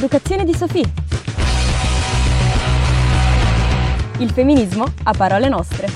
l'educazione di Sofì. Il femminismo a parole nostre.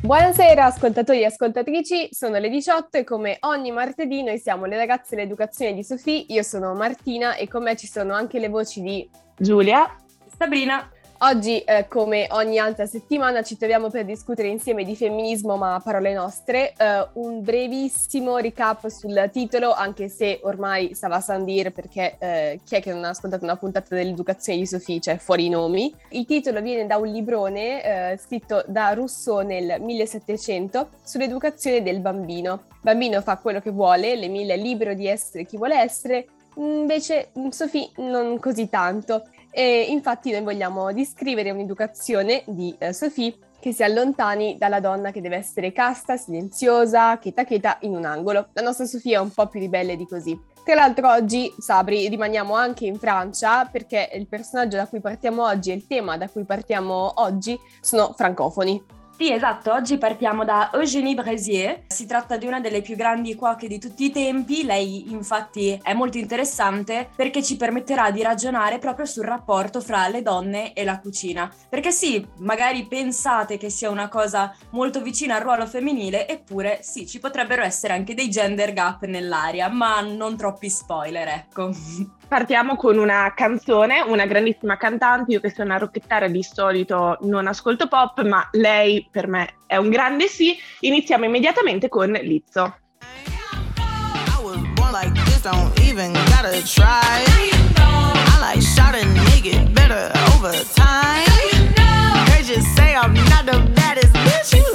Buonasera ascoltatori e ascoltatrici, sono le 18 e come ogni martedì noi siamo le ragazze dell'educazione di Sofì, io sono Martina e con me ci sono anche le voci di Giulia, Sabrina Oggi, eh, come ogni altra settimana, ci troviamo per discutere insieme di femminismo, ma a parole nostre. Eh, un brevissimo recap sul titolo, anche se ormai stava a dire perché eh, chi è che non ha ascoltato una puntata dell'educazione di Sofì, cioè fuori i nomi. Il titolo viene da un librone eh, scritto da Rousseau nel 1700 sull'educazione del bambino. Il bambino fa quello che vuole, l'Emile è libero di essere chi vuole essere, invece Sofì non così tanto. E infatti noi vogliamo descrivere un'educazione di eh, Sophie che si allontani dalla donna che deve essere casta, silenziosa, cheta cheta in un angolo. La nostra Sofia è un po' più ribelle di così. Tra l'altro oggi, Sabri, rimaniamo anche in Francia perché il personaggio da cui partiamo oggi e il tema da cui partiamo oggi sono francofoni. Sì, esatto, oggi partiamo da Eugénie Brasier, si tratta di una delle più grandi cuoche di tutti i tempi, lei infatti è molto interessante perché ci permetterà di ragionare proprio sul rapporto fra le donne e la cucina, perché sì, magari pensate che sia una cosa molto vicina al ruolo femminile, eppure sì, ci potrebbero essere anche dei gender gap nell'aria, ma non troppi spoiler, ecco. Partiamo con una canzone, una grandissima cantante, io che sono una rockettara di solito non ascolto pop, ma lei per me è un grande sì. Iniziamo immediatamente con Lizzo. like this, don't even gotta try. I like shot a nigga better over time. They just say I'm not the baddest bitch you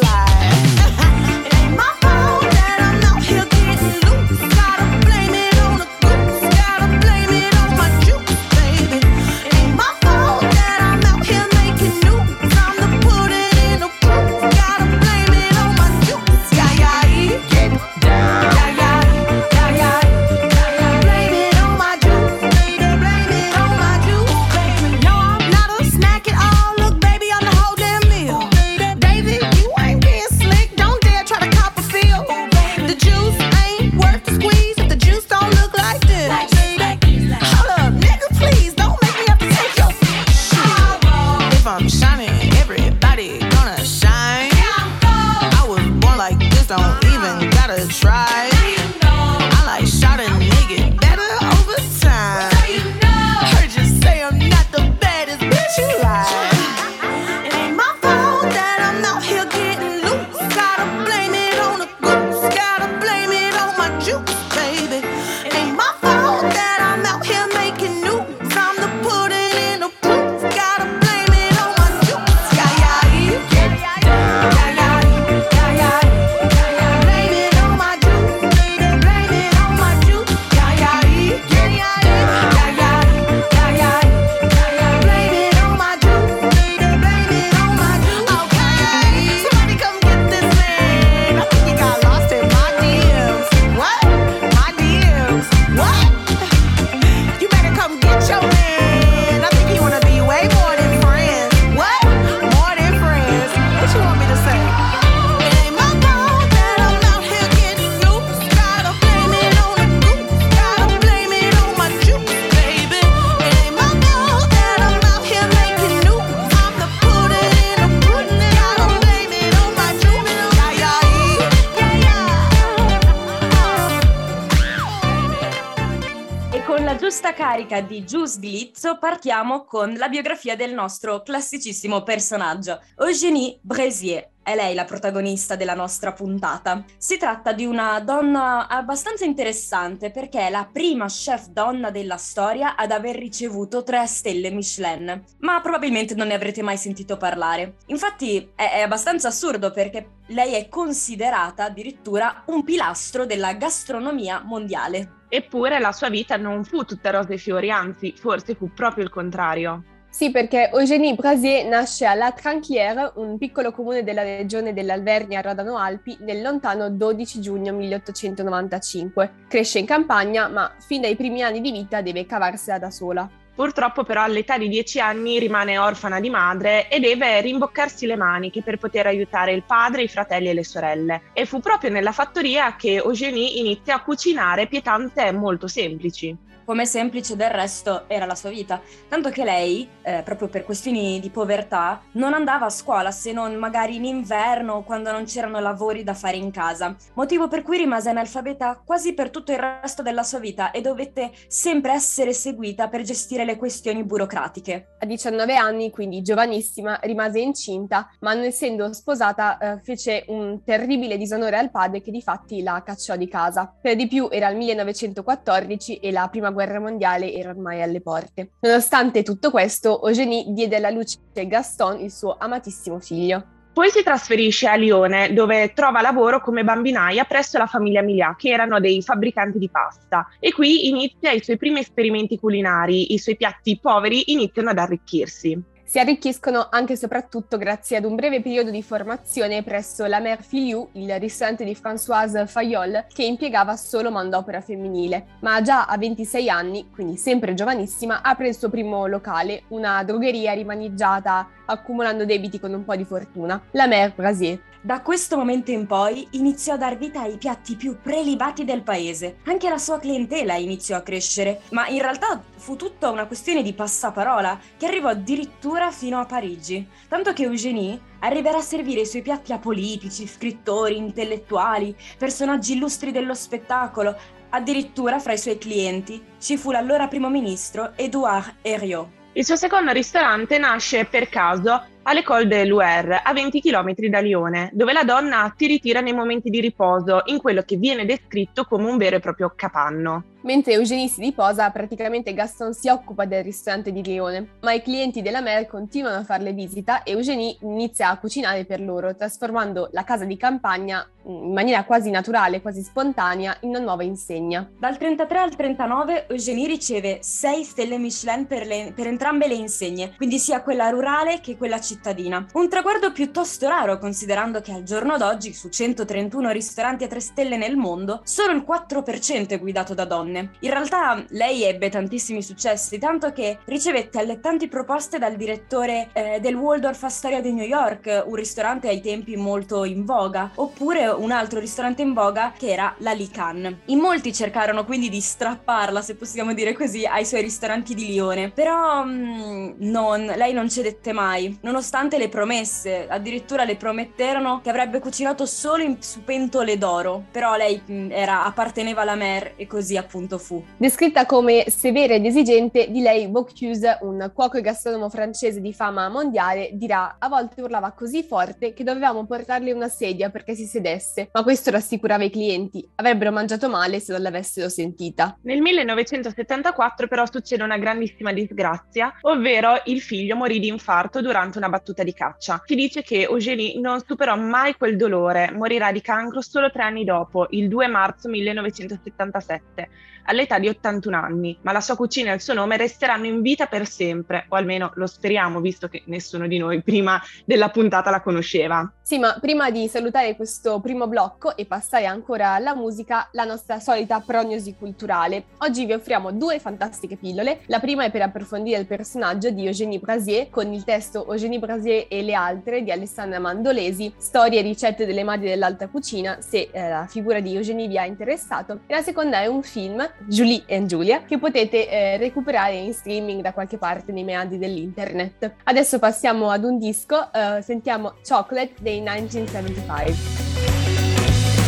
carica di Gius Glizzo partiamo con la biografia del nostro classicissimo personaggio, Eugénie Bresier. È lei la protagonista della nostra puntata. Si tratta di una donna abbastanza interessante perché è la prima chef donna della storia ad aver ricevuto tre stelle Michelin, ma probabilmente non ne avrete mai sentito parlare. Infatti è, è abbastanza assurdo perché lei è considerata addirittura un pilastro della gastronomia mondiale. Eppure la sua vita non fu tutta rose e fiori, anzi, forse fu proprio il contrario. Sì, perché Eugénie Brasier nasce a La Tranquière, un piccolo comune della regione dell'Alvernia Rodano Alpi, nel lontano 12 giugno 1895. Cresce in campagna, ma fin dai primi anni di vita deve cavarsela da sola. Purtroppo però all'età di 10 anni rimane orfana di madre e deve rimboccarsi le maniche per poter aiutare il padre, i fratelli e le sorelle. E fu proprio nella fattoria che Eugénie inizia a cucinare pietanze molto semplici come semplice del resto era la sua vita, tanto che lei, eh, proprio per questioni di povertà, non andava a scuola se non magari in inverno quando non c'erano lavori da fare in casa, motivo per cui rimase analfabeta quasi per tutto il resto della sua vita e dovette sempre essere seguita per gestire le questioni burocratiche. A 19 anni, quindi giovanissima, rimase incinta, ma non essendo sposata eh, fece un terribile disonore al padre che di fatti la cacciò di casa. Per di più era il 1914 e la prima guerra mondiale era ormai alle porte. Nonostante tutto questo, Eugénie diede alla luce Gaston, il suo amatissimo figlio. Poi si trasferisce a Lione, dove trova lavoro come bambinaia presso la famiglia Milià, che erano dei fabbricanti di pasta. E qui inizia i suoi primi esperimenti culinari, i suoi piatti poveri iniziano ad arricchirsi si arricchiscono anche e soprattutto grazie ad un breve periodo di formazione presso la Mère Filiou, il ristorante di Françoise Fayol, che impiegava solo manodopera femminile. Ma già a 26 anni, quindi sempre giovanissima, apre il suo primo locale, una drogheria rimaneggiata accumulando debiti con un po' di fortuna, la Mère Brasier. Da questo momento in poi iniziò a dar vita ai piatti più prelibati del paese. Anche la sua clientela iniziò a crescere, ma in realtà fu tutta una questione di passaparola che arrivò addirittura fino a Parigi. Tanto che Eugénie arriverà a servire i suoi piatti a politici, scrittori, intellettuali, personaggi illustri dello spettacolo. Addirittura fra i suoi clienti ci fu l'allora primo ministro Édouard Herriot. Il suo secondo ristorante nasce per caso all'École de Loire, a 20 km da Lione, dove la donna si ritira nei momenti di riposo, in quello che viene descritto come un vero e proprio capanno. Mentre Eugenie si riposa, praticamente Gaston si occupa del ristorante di Lione, ma i clienti della Mer continuano a farle visita e Eugenie inizia a cucinare per loro, trasformando la casa di campagna in maniera quasi naturale, quasi spontanea, in una nuova insegna. Dal 33 al 39 Eugenie riceve 6 stelle Michelin per, le, per entrambe le insegne, quindi sia quella rurale che quella cittadina. Un traguardo piuttosto raro considerando che al giorno d'oggi su 131 ristoranti a 3 stelle nel mondo solo il 4% è guidato da donne. In realtà lei ebbe tantissimi successi, tanto che ricevette allettanti proposte dal direttore eh, del Waldorf Astoria di New York, un ristorante ai tempi molto in voga, oppure un altro ristorante in voga che era la Lican. In molti cercarono quindi di strapparla, se possiamo dire così, ai suoi ristoranti di Lione, però mm, non, lei non cedette mai, nonostante le promesse, addirittura le prometterono che avrebbe cucinato solo in, su pentole d'oro, però lei mh, era, apparteneva alla Mer e così appunto fu. Descritta come severa ed esigente, di lei Bocuse, un cuoco e gastronomo francese di fama mondiale, dirà a volte urlava così forte che dovevamo portarle una sedia perché si sedesse, ma questo rassicurava i clienti, avrebbero mangiato male se non l'avessero sentita. Nel 1974 però succede una grandissima disgrazia, ovvero il figlio morì di infarto durante una battuta di caccia. Si dice che Eugénie non superò mai quel dolore, morirà di cancro solo tre anni dopo, il 2 marzo 1977 all'età di 81 anni, ma la sua cucina e il suo nome resteranno in vita per sempre, o almeno lo speriamo, visto che nessuno di noi prima della puntata la conosceva. Sì, ma prima di salutare questo primo blocco e passare ancora alla musica, la nostra solita prognosi culturale. Oggi vi offriamo due fantastiche pillole. La prima è per approfondire il personaggio di Eugénie Brasier con il testo Eugénie Brasier e le altre di Alessandra Mandolesi, storie e ricette delle madri dell'alta cucina, se eh, la figura di Eugénie vi ha interessato. E la seconda è un film Julie and Julia, che potete eh, recuperare in streaming da qualche parte nei meandri dell'internet. Adesso passiamo ad un disco, eh, sentiamo Chocolate dei 1975.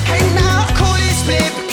Hey now,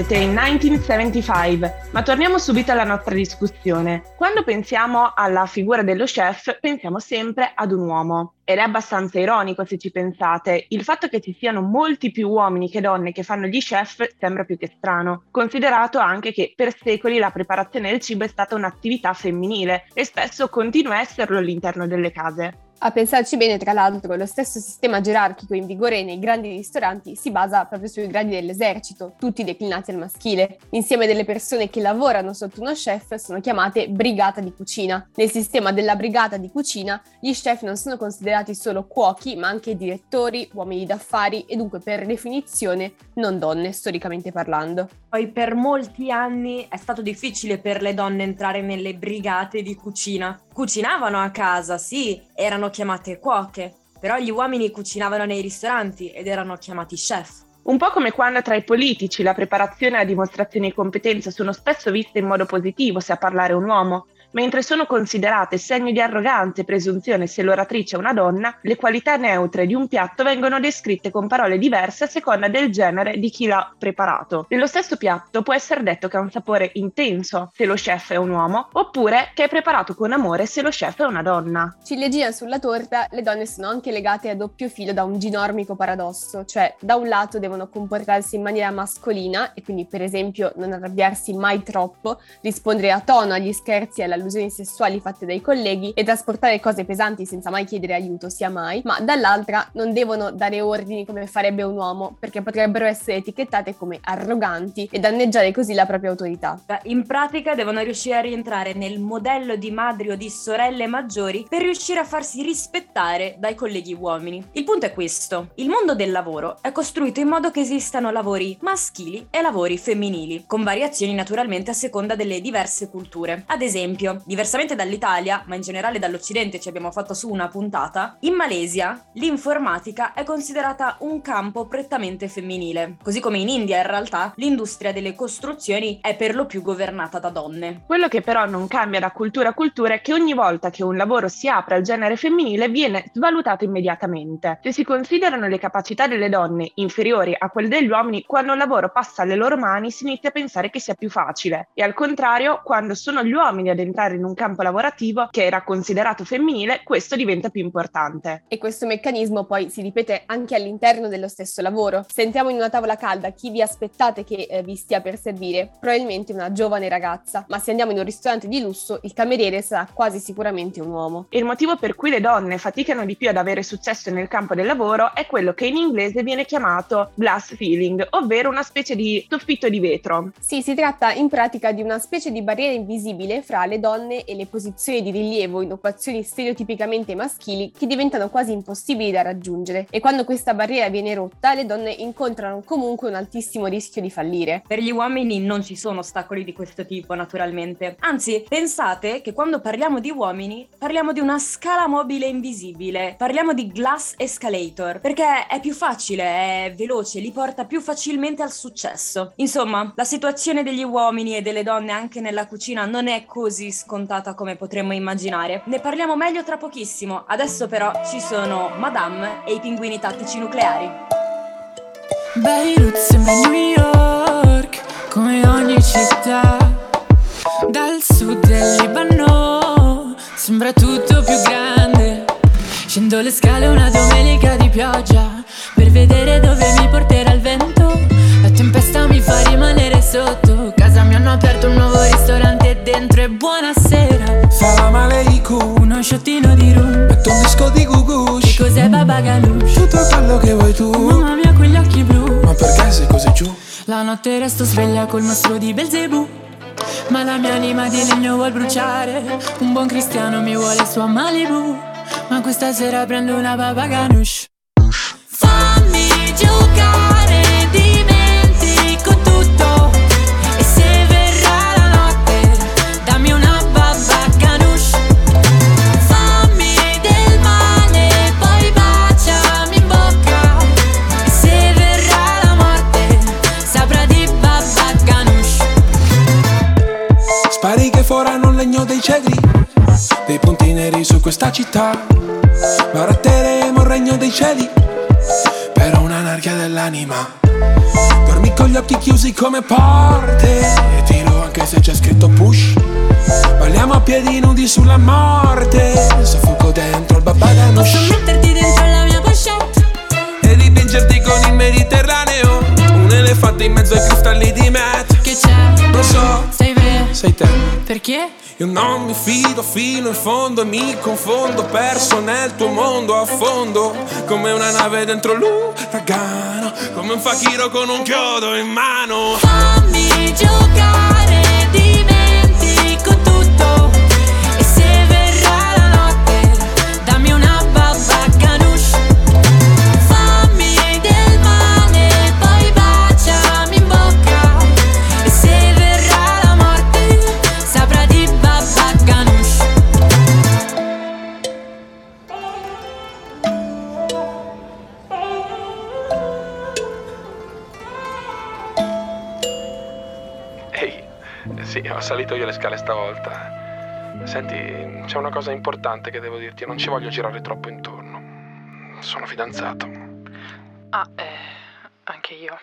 Chocolate in 1975, ma torniamo subito alla nostra discussione. Quando pensiamo alla figura dello chef, pensiamo sempre ad un uomo. Ed è abbastanza ironico se ci pensate. Il fatto che ci siano molti più uomini che donne che fanno gli chef sembra più che strano, considerato anche che per secoli la preparazione del cibo è stata un'attività femminile e spesso continua a esserlo all'interno delle case. A pensarci bene, tra l'altro, lo stesso sistema gerarchico in vigore nei grandi ristoranti si basa proprio sui gradi dell'esercito, tutti declinati al maschile. L'insieme delle persone che lavorano sotto uno chef sono chiamate brigata di cucina. Nel sistema della brigata di cucina, gli chef non sono considerati solo cuochi, ma anche direttori, uomini d'affari e dunque per definizione non donne, storicamente parlando. Poi per molti anni è stato difficile per le donne entrare nelle brigate di cucina. Cucinavano a casa, sì, erano chiamate cuoche, però gli uomini cucinavano nei ristoranti ed erano chiamati chef. Un po' come quando tra i politici la preparazione e la dimostrazione di competenza sono spesso viste in modo positivo se a parlare un uomo, mentre sono considerate segno di arroganza e presunzione se l'oratrice è una donna, le qualità neutre di un piatto vengono descritte con parole diverse a seconda del genere di chi l'ha preparato. Nello stesso piatto può essere detto che ha un sapore intenso se lo chef è un uomo, oppure che è preparato con amore se lo chef è una donna. Ciliegina sulla torta, le donne sono anche legate a doppio filo da un ginormico paradosso, cioè da un lato devono comportarsi in maniera mascolina e quindi per esempio non arrabbiarsi mai troppo, rispondere a tono agli scherzi e alla allusioni sessuali fatte dai colleghi e trasportare cose pesanti senza mai chiedere aiuto, sia mai, ma dall'altra non devono dare ordini come farebbe un uomo, perché potrebbero essere etichettate come arroganti e danneggiare così la propria autorità. In pratica devono riuscire a rientrare nel modello di madri o di sorelle maggiori per riuscire a farsi rispettare dai colleghi uomini. Il punto è questo, il mondo del lavoro è costruito in modo che esistano lavori maschili e lavori femminili, con variazioni naturalmente a seconda delle diverse culture. Ad esempio, esempio, diversamente dall'Italia, ma in generale dall'Occidente ci abbiamo fatto su una puntata, in Malesia l'informatica è considerata un campo prettamente femminile, così come in India in realtà l'industria delle costruzioni è per lo più governata da donne. Quello che però non cambia da cultura a cultura è che ogni volta che un lavoro si apre al genere femminile viene svalutato immediatamente. Se si considerano le capacità delle donne inferiori a quelle degli uomini, quando un lavoro passa alle loro mani si inizia a pensare che sia più facile e al contrario, quando sono gli uomini ad entrare entrare in un campo lavorativo che era considerato femminile, questo diventa più importante. E questo meccanismo poi si ripete anche all'interno dello stesso lavoro. Se entriamo in una tavola calda, chi vi aspettate che eh, vi stia per servire? Probabilmente una giovane ragazza, ma se andiamo in un ristorante di lusso, il cameriere sarà quasi sicuramente un uomo. Il motivo per cui le donne faticano di più ad avere successo nel campo del lavoro è quello che in inglese viene chiamato glass ceiling, ovvero una specie di soffitto di vetro. Sì, si tratta in pratica di una specie di barriera invisibile fra le donne e le posizioni di rilievo in occupazioni stereotipicamente maschili che diventano quasi impossibili da raggiungere e quando questa barriera viene rotta le donne incontrano comunque un altissimo rischio di fallire. Per gli uomini non ci sono ostacoli di questo tipo naturalmente, anzi pensate che quando parliamo di uomini parliamo di una scala mobile invisibile, parliamo di glass escalator perché è più facile, è veloce, li porta più facilmente al successo. Insomma, la situazione degli uomini e delle donne anche nella cucina non è così scontata come potremmo immaginare. Ne parliamo meglio tra pochissimo. Adesso però ci sono Madame e i pinguini tattici nucleari. Beirut sembra New York, come ogni città. Dal sud del Libano sembra tutto più grande. Scendo le scale una domenica di pioggia per vedere dove mi porterà il vento. La tempesta mi fa rimanere sotto. Hanno aperto un nuovo ristorante dentro e buonasera. Salam aleikum Uno sciottino di rum. Metto un disco di Gugush Che cos'è Baba Ganoush? Tutto quello che vuoi tu Mamma mia, quegli occhi blu. Ma perché sei così giù? La notte resto sveglia col mostro di Belzebù. Ma la mia anima di legno vuol bruciare. Un buon cristiano mi vuole su a Malibu. Ma questa sera prendo una baba ganoush. Questa città. Baratteremo il regno dei cieli Per un'anarchia dell'anima. Dormi con gli occhi chiusi come porte E tiro anche se c'è scritto push. Balliamo a piedi nudi sulla morte Soffoco dentro il babaganush Posso metterti dentro la mia pochette? E dipingerti con il Mediterraneo Un elefante in mezzo ai cristalli di Matt Perché? Io non mi fido fino in fondo e mi confondo Perso nel tuo mondo a fondo Come una nave dentro l'uragano Come un fakiro con un chiodo in mano Fammi giocare, sì, ho salito io le scale stavolta. Senti, c'è una cosa importante che devo dirti. Non ci voglio girare troppo intorno. Sono fidanzato. Ah, eh, anche io.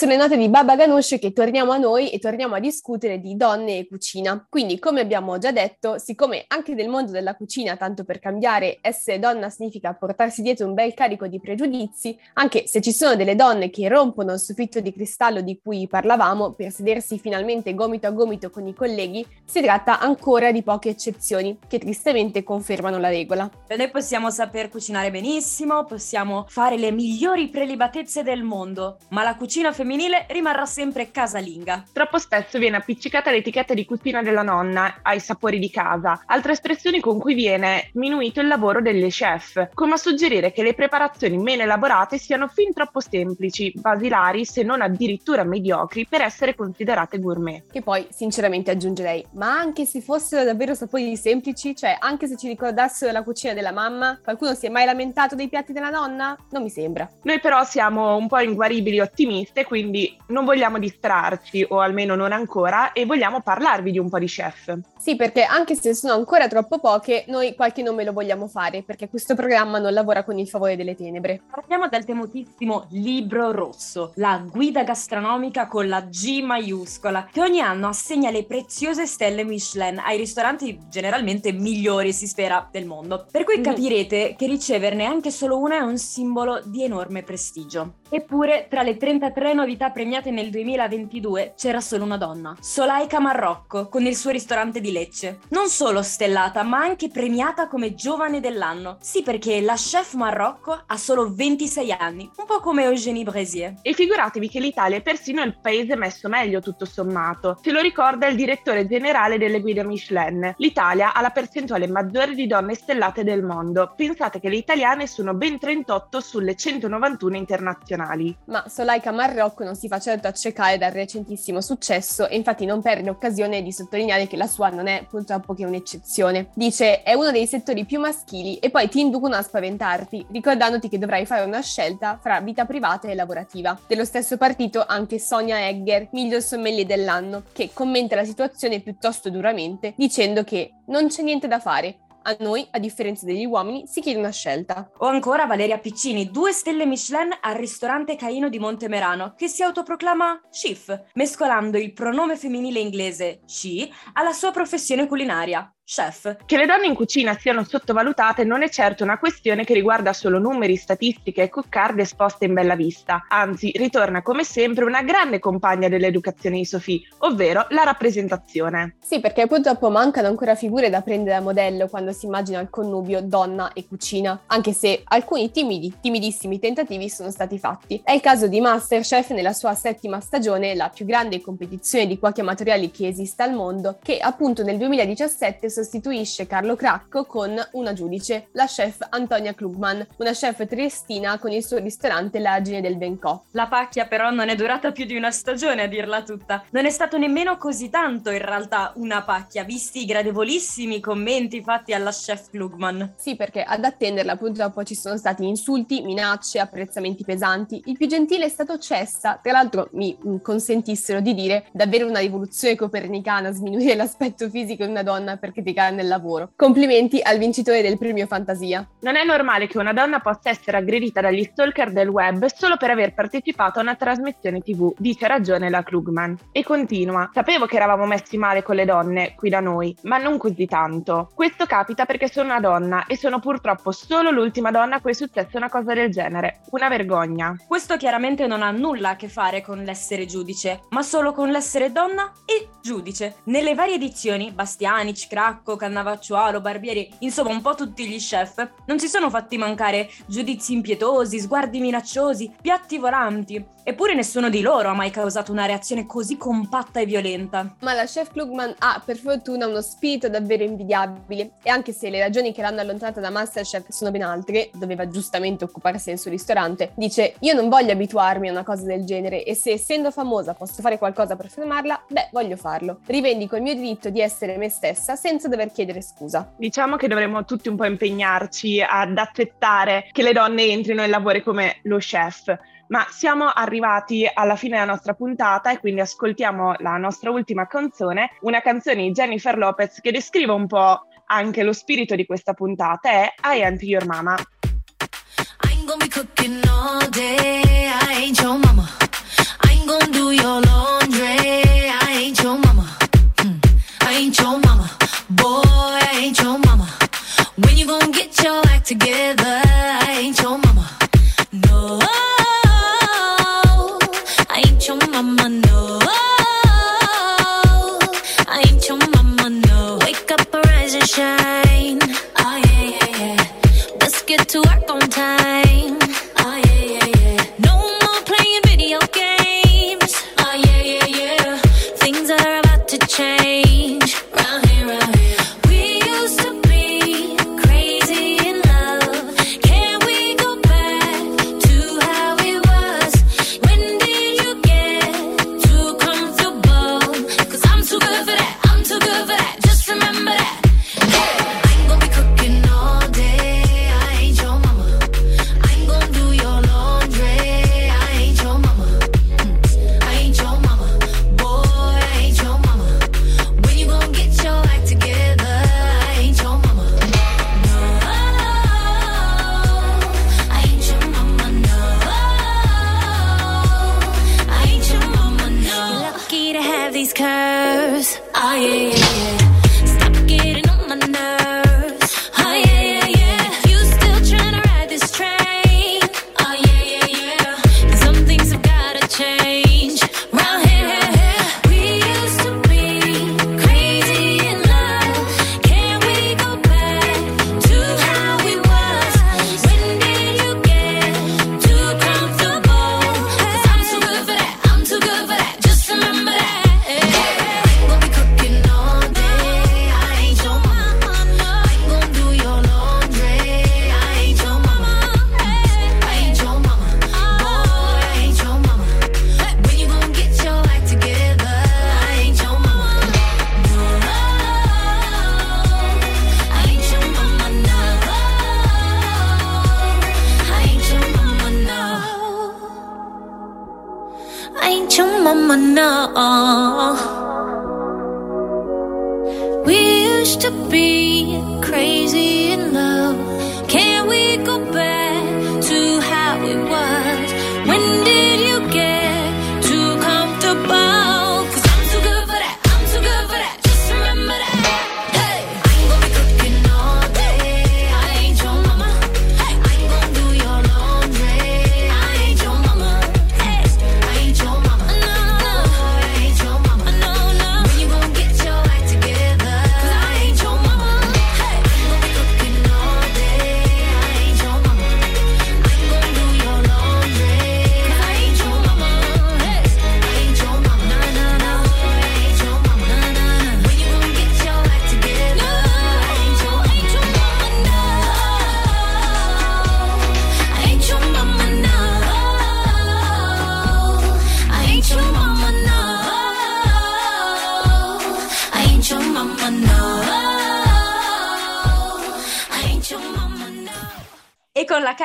È sulle note di Baba Ganoush che torniamo a noi e torniamo a discutere di donne e cucina. Quindi, come abbiamo già detto, siccome anche nel mondo della cucina, tanto per cambiare, essere donna significa portarsi dietro un bel carico di pregiudizi, anche se ci sono delle donne che rompono il soffitto di cristallo di cui parlavamo per sedersi finalmente gomito a gomito con i colleghi, si tratta ancora di poche eccezioni che tristemente confermano la regola. Noi possiamo saper cucinare benissimo, possiamo fare le migliori prelibatezze del mondo, ma la cucina femminile rimarrà sempre casalinga. Troppo spesso viene appiccicata l'etichetta di cucina della nonna ai sapori di casa, altre espressioni con cui viene sminuito il lavoro delle chef, come a suggerire che le preparazioni meno elaborate siano fin troppo semplici, basilari, se non addirittura mediocri, per essere considerate gourmet. Che poi, sinceramente, aggiungerei, ma anche se fossero davvero sapori semplici, cioè anche se ci ricordassero la cucina della mamma, qualcuno si è mai lamentato dei piatti della nonna? Non mi sembra. Noi però siamo un po' inguaribili ottimiste, quindi non vogliamo distrarci, o almeno non ancora, e vogliamo parlarvi di un po' di chef. Sì, perché anche se sono ancora troppo poche, noi qualche nome lo vogliamo fare, perché questo programma non lavora con il favore delle tenebre. Partiamo dal temutissimo Libro Rosso, la guida gastronomica con la G maiuscola, che ogni anno assegna le preziose stelle Michelin ai ristoranti generalmente migliori, si spera, del mondo. Per cui Mhm. capirete che riceverne anche solo una è un simbolo di enorme prestigio. Eppure, tra le 33 novità premiate nel 2022 c'era solo una donna, Solaika Marrocco, con il suo ristorante di Lecce. Non solo stellata, ma anche premiata come giovane dell'anno. Sì, perché la chef Marrocco ha solo 26 anni, un po' come Eugénie Brézier. E figuratevi che l'Italia è persino il paese messo meglio tutto sommato. Ce lo ricorda il direttore generale delle guide Michelin. L'Italia ha la percentuale maggiore di donne stellate del mondo. Pensate che le italiane sono ben 38 sulle 191 internazionali. Ma Solaika Marrocco non si fa certo accecare dal recentissimo successo e infatti non perde l'occasione di sottolineare che la sua non è purtroppo che un'eccezione. Dice è uno dei settori più maschili e poi ti inducono a spaventarti, ricordandoti che dovrai fare una scelta fra vita privata e lavorativa. Dello stesso partito anche Sonia Egger, miglior sommelier dell'anno, che commenta la situazione piuttosto duramente dicendo che non c'è niente da fare. A noi, a differenza degli uomini, si chiede una scelta. O ancora Valeria Piccini, due stelle Michelin al ristorante Caino di Montemerano, che si autoproclama chef, mescolando il pronome femminile inglese she alla sua professione culinaria, chef. Che le donne in cucina siano sottovalutate non è certo una questione che riguarda solo numeri, statistiche e coccarde esposte in bella vista, anzi ritorna come sempre una grande compagna dell'educazione di Sophie, ovvero la rappresentazione. Sì, perché purtroppo mancano ancora figure da prendere a modello quando si immagina il connubio donna e cucina, anche se alcuni timidi, timidissimi tentativi sono stati fatti. È il caso di Masterchef nella sua settima stagione, la più grande competizione di cuochi amatoriali che esista al mondo, che appunto nel 2017 sostituisce Carlo Cracco con una giudice, la chef Antonia Klugman, una chef triestina con il suo ristorante L'Agine del Bencò. La pacchia però non è durata più di una stagione a dirla tutta. Non è stato nemmeno così tanto in realtà una pacchia, visti i gradevolissimi commenti fatti alla chef Klugman. Sì, perché ad attenderla purtroppo ci sono stati insulti, minacce, apprezzamenti pesanti. Il più gentile è stato Cessa, tra l'altro mi mm, consentissero di dire davvero una rivoluzione copernicana sminuire l'aspetto fisico di una donna per criticare nel lavoro. Complimenti al vincitore del premio Fantasia. Non è normale che una donna possa essere aggredita dagli stalker del web solo per aver partecipato a una trasmissione tv, dice ragione la Klugman. E continua, sapevo che eravamo messi male con le donne qui da noi, ma non così tanto. Questo capita perché sono una donna e sono purtroppo solo l'ultima donna a cui è successa una cosa del genere. Una vergogna. Questo chiaramente non ha nulla a che fare con l'essere giudice, ma solo con l'essere donna e giudice. Nelle varie edizioni, Bastianic, Cracco, Cannavacciuolo, Barbieri, insomma un po' tutti gli chef, non si sono fatti mancare giudizi impietosi, sguardi minacciosi, piatti volanti. Eppure nessuno di loro ha mai causato una reazione così compatta e violenta. Ma la chef Klugman ha per fortuna uno spirito davvero invidiabile e anche se le ragioni che l'hanno allontanata da Masterchef sono ben altre, doveva giustamente occuparsi del suo ristorante, dice io non voglio abituarmi a una cosa del genere e se essendo famosa posso fare qualcosa per fermarla, beh voglio farlo. Rivendico il mio diritto di essere me stessa senza dover chiedere scusa. Diciamo che dovremmo tutti un po' impegnarci ad accettare che le donne entrino in lavori come lo chef. Ma siamo arrivati alla fine della nostra puntata e quindi ascoltiamo la nostra ultima canzone, una canzone di Jennifer Lopez che descrive un po' anche lo spirito di questa puntata, è I Am Your Mama. I ain't gonna be cooking all day. I ain't your mama. I ain't gonna do your laundry. I ain't your mama. Mm. I ain't your mama. Boy, I ain't your mama. When you gonna get your act together? I ain't your mama.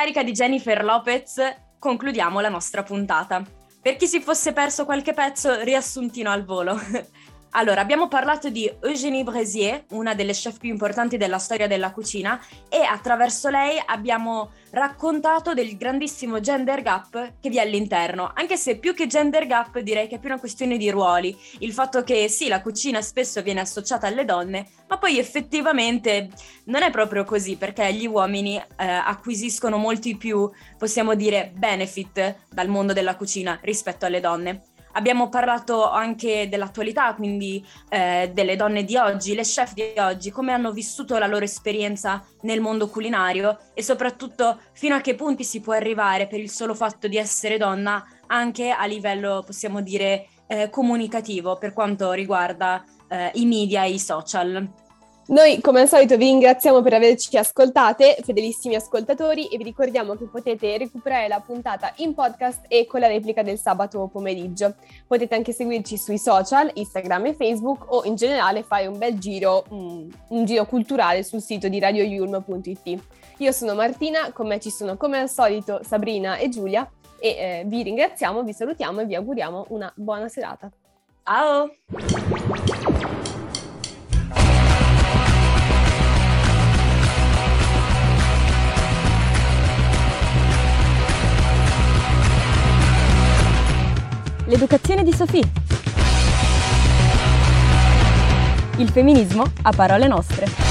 Carica di Jennifer Lopez concludiamo la nostra puntata. Per chi si fosse perso qualche pezzo, riassuntino al volo. Allora, abbiamo parlato di Eugénie Bresier, una delle chef più importanti della storia della cucina, e attraverso lei abbiamo raccontato del grandissimo gender gap che vi è all'interno, anche se più che gender gap direi che è più una questione di ruoli, il fatto che sì, la cucina spesso viene associata alle donne, ma poi effettivamente non è proprio così, perché gli uomini eh, acquisiscono molti più, possiamo dire, benefit dal mondo della cucina rispetto alle donne. Abbiamo parlato anche dell'attualità, quindi eh, delle donne di oggi, le chef di oggi, come hanno vissuto la loro esperienza nel mondo culinario e soprattutto fino a che punti si può arrivare per il solo fatto di essere donna anche a livello, possiamo dire, eh, comunicativo per quanto riguarda eh, i media e i social. Noi come al solito vi ringraziamo per averci ascoltate, fedelissimi ascoltatori, e vi ricordiamo che potete recuperare la puntata in podcast e con la replica del sabato pomeriggio. Potete anche seguirci sui social, Instagram e Facebook o in generale fare un bel giro, mm, un giro culturale sul sito di radioyulm.it. Io sono Martina, con me ci sono come al solito Sabrina e Giulia e eh, vi ringraziamo, vi salutiamo e vi auguriamo una buona serata. Ciao! L'educazione di Sofì. Il femminismo a parole nostre.